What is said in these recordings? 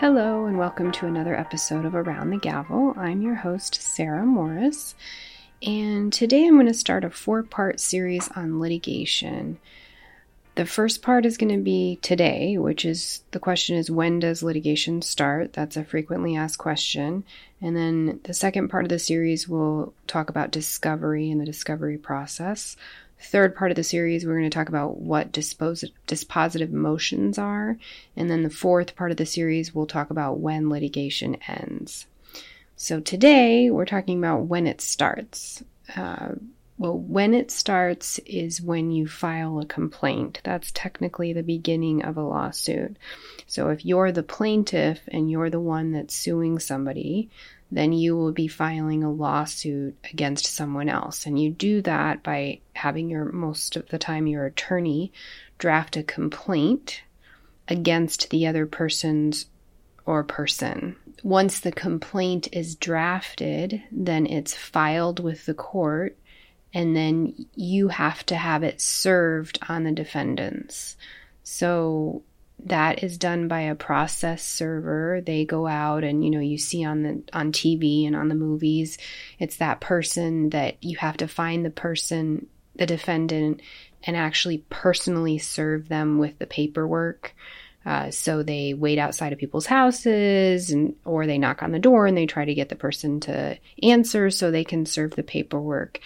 Hello, and welcome to another episode of Around the Gavel. I'm your host, Sarah Morris, and today I'm going to start a four part series on litigation. The first part is going to be today, which is the question is when does litigation start? That's a frequently asked question. And then the second part of the series will talk about discovery and the discovery process. Third part of the series, we're going to talk about what dispos- dispositive motions are. And then the fourth part of the series, we'll talk about when litigation ends. So today, we're talking about when it starts. Uh, well, when it starts is when you file a complaint. That's technically the beginning of a lawsuit. So if you're the plaintiff and you're the one that's suing somebody, then you will be filing a lawsuit against someone else. And you do that by having your, most of the time, your attorney draft a complaint against the other person's or person. Once the complaint is drafted, then it's filed with the court and then you have to have it served on the defendants. So that is done by a process server. They go out and you know you see on the on TV and on the movies, it's that person that you have to find the person, the defendant and actually personally serve them with the paperwork. Uh, so they wait outside of people's houses and or they knock on the door and they try to get the person to answer so they can serve the paperwork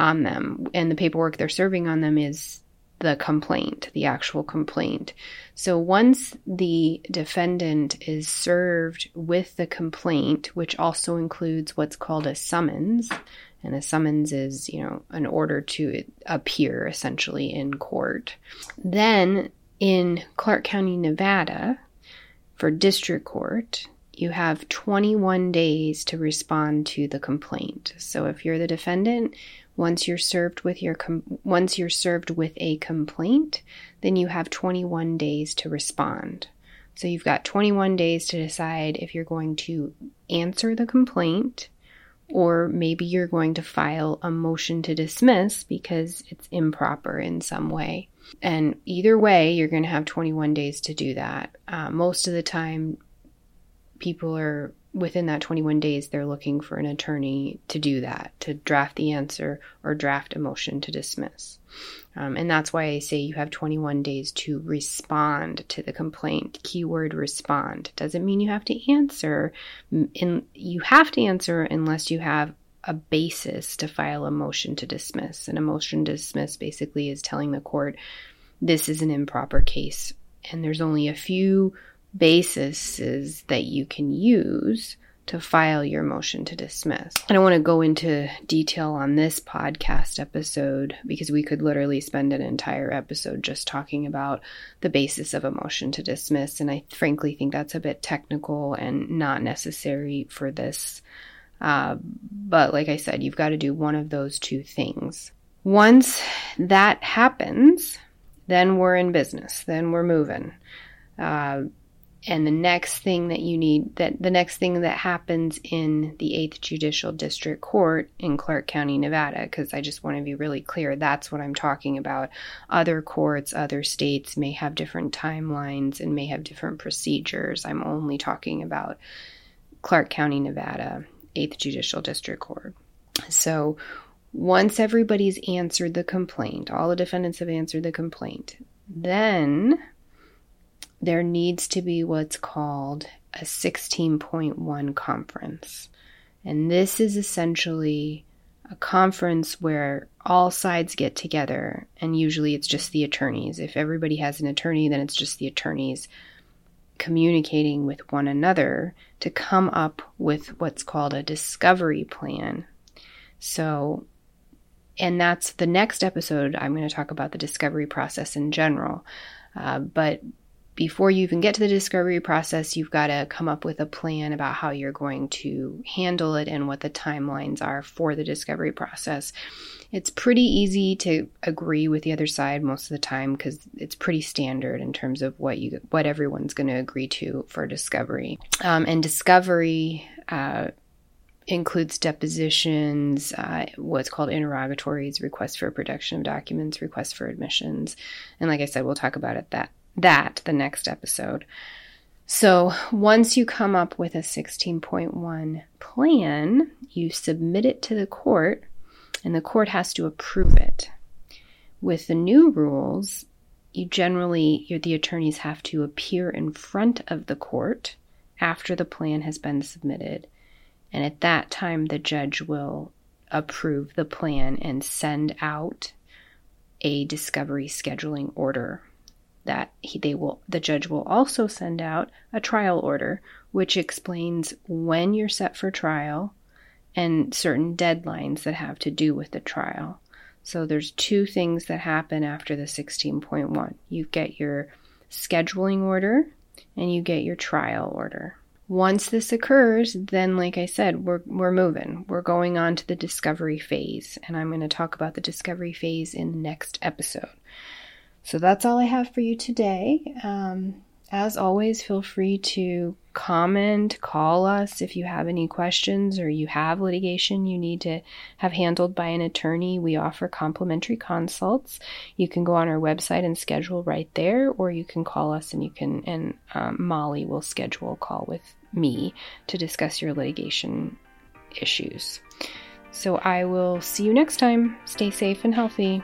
on them. And the paperwork they're serving on them is the complaint, the actual complaint. So once the defendant is served with the complaint, which also includes what's called a summons, and a summons is, you know, an order to appear essentially in court. Then in Clark County, Nevada, for district court, you have 21 days to respond to the complaint. So if you're the defendant, once you're served with your com- once you're served with a complaint, then you have 21 days to respond. So you've got 21 days to decide if you're going to answer the complaint or maybe you're going to file a motion to dismiss because it's improper in some way. And either way, you're going to have 21 days to do that. Uh, most of the time, people are within that 21 days, they're looking for an attorney to do that, to draft the answer or draft a motion to dismiss. Um, and that's why I say you have 21 days to respond to the complaint. Keyword respond. Doesn't mean you have to answer. In, you have to answer unless you have a basis to file a motion to dismiss. And a motion to dismiss basically is telling the court this is an improper case. And there's only a few bases that you can use to file your motion to dismiss. I don't want to go into detail on this podcast episode because we could literally spend an entire episode just talking about the basis of a motion to dismiss. And I frankly think that's a bit technical and not necessary for this. Uh, but like I said, you've got to do one of those two things. Once that happens, then we're in business, then we're moving. Uh, and the next thing that you need that the next thing that happens in the 8th Judicial District Court in Clark County, Nevada because I just want to be really clear that's what I'm talking about. Other courts, other states may have different timelines and may have different procedures. I'm only talking about Clark County, Nevada, 8th Judicial District Court. So once everybody's answered the complaint, all the defendants have answered the complaint, then there needs to be what's called a 16.1 conference. And this is essentially a conference where all sides get together, and usually it's just the attorneys. If everybody has an attorney, then it's just the attorneys communicating with one another to come up with what's called a discovery plan. So, and that's the next episode. I'm going to talk about the discovery process in general. Uh, but before you even get to the discovery process, you've got to come up with a plan about how you're going to handle it and what the timelines are for the discovery process. It's pretty easy to agree with the other side most of the time because it's pretty standard in terms of what you what everyone's going to agree to for discovery. Um, and discovery uh, includes depositions, uh, what's called interrogatories, requests for production of documents, requests for admissions, and like I said, we'll talk about it that that the next episode. So once you come up with a 16.1 plan, you submit it to the court, and the court has to approve it. With the new rules, you generally, the attorneys have to appear in front of the court after the plan has been submitted. And at that time, the judge will approve the plan and send out a discovery scheduling order that he, they will the judge will also send out a trial order which explains when you're set for trial and certain deadlines that have to do with the trial. So there's two things that happen after the 16.1. You get your scheduling order and you get your trial order. Once this occurs, then like I said, we're we're moving. We're going on to the discovery phase, and I'm going to talk about the discovery phase in the next episode. So that's all I have for you today. Um, as always, feel free to comment, call us if you have any questions or you have litigation you need to have handled by an attorney. We offer complimentary consults. You can go on our website and schedule right there, or you can call us and you can, and um, Molly will schedule a call with me to discuss your litigation issues. So I will see you next time. Stay safe and healthy.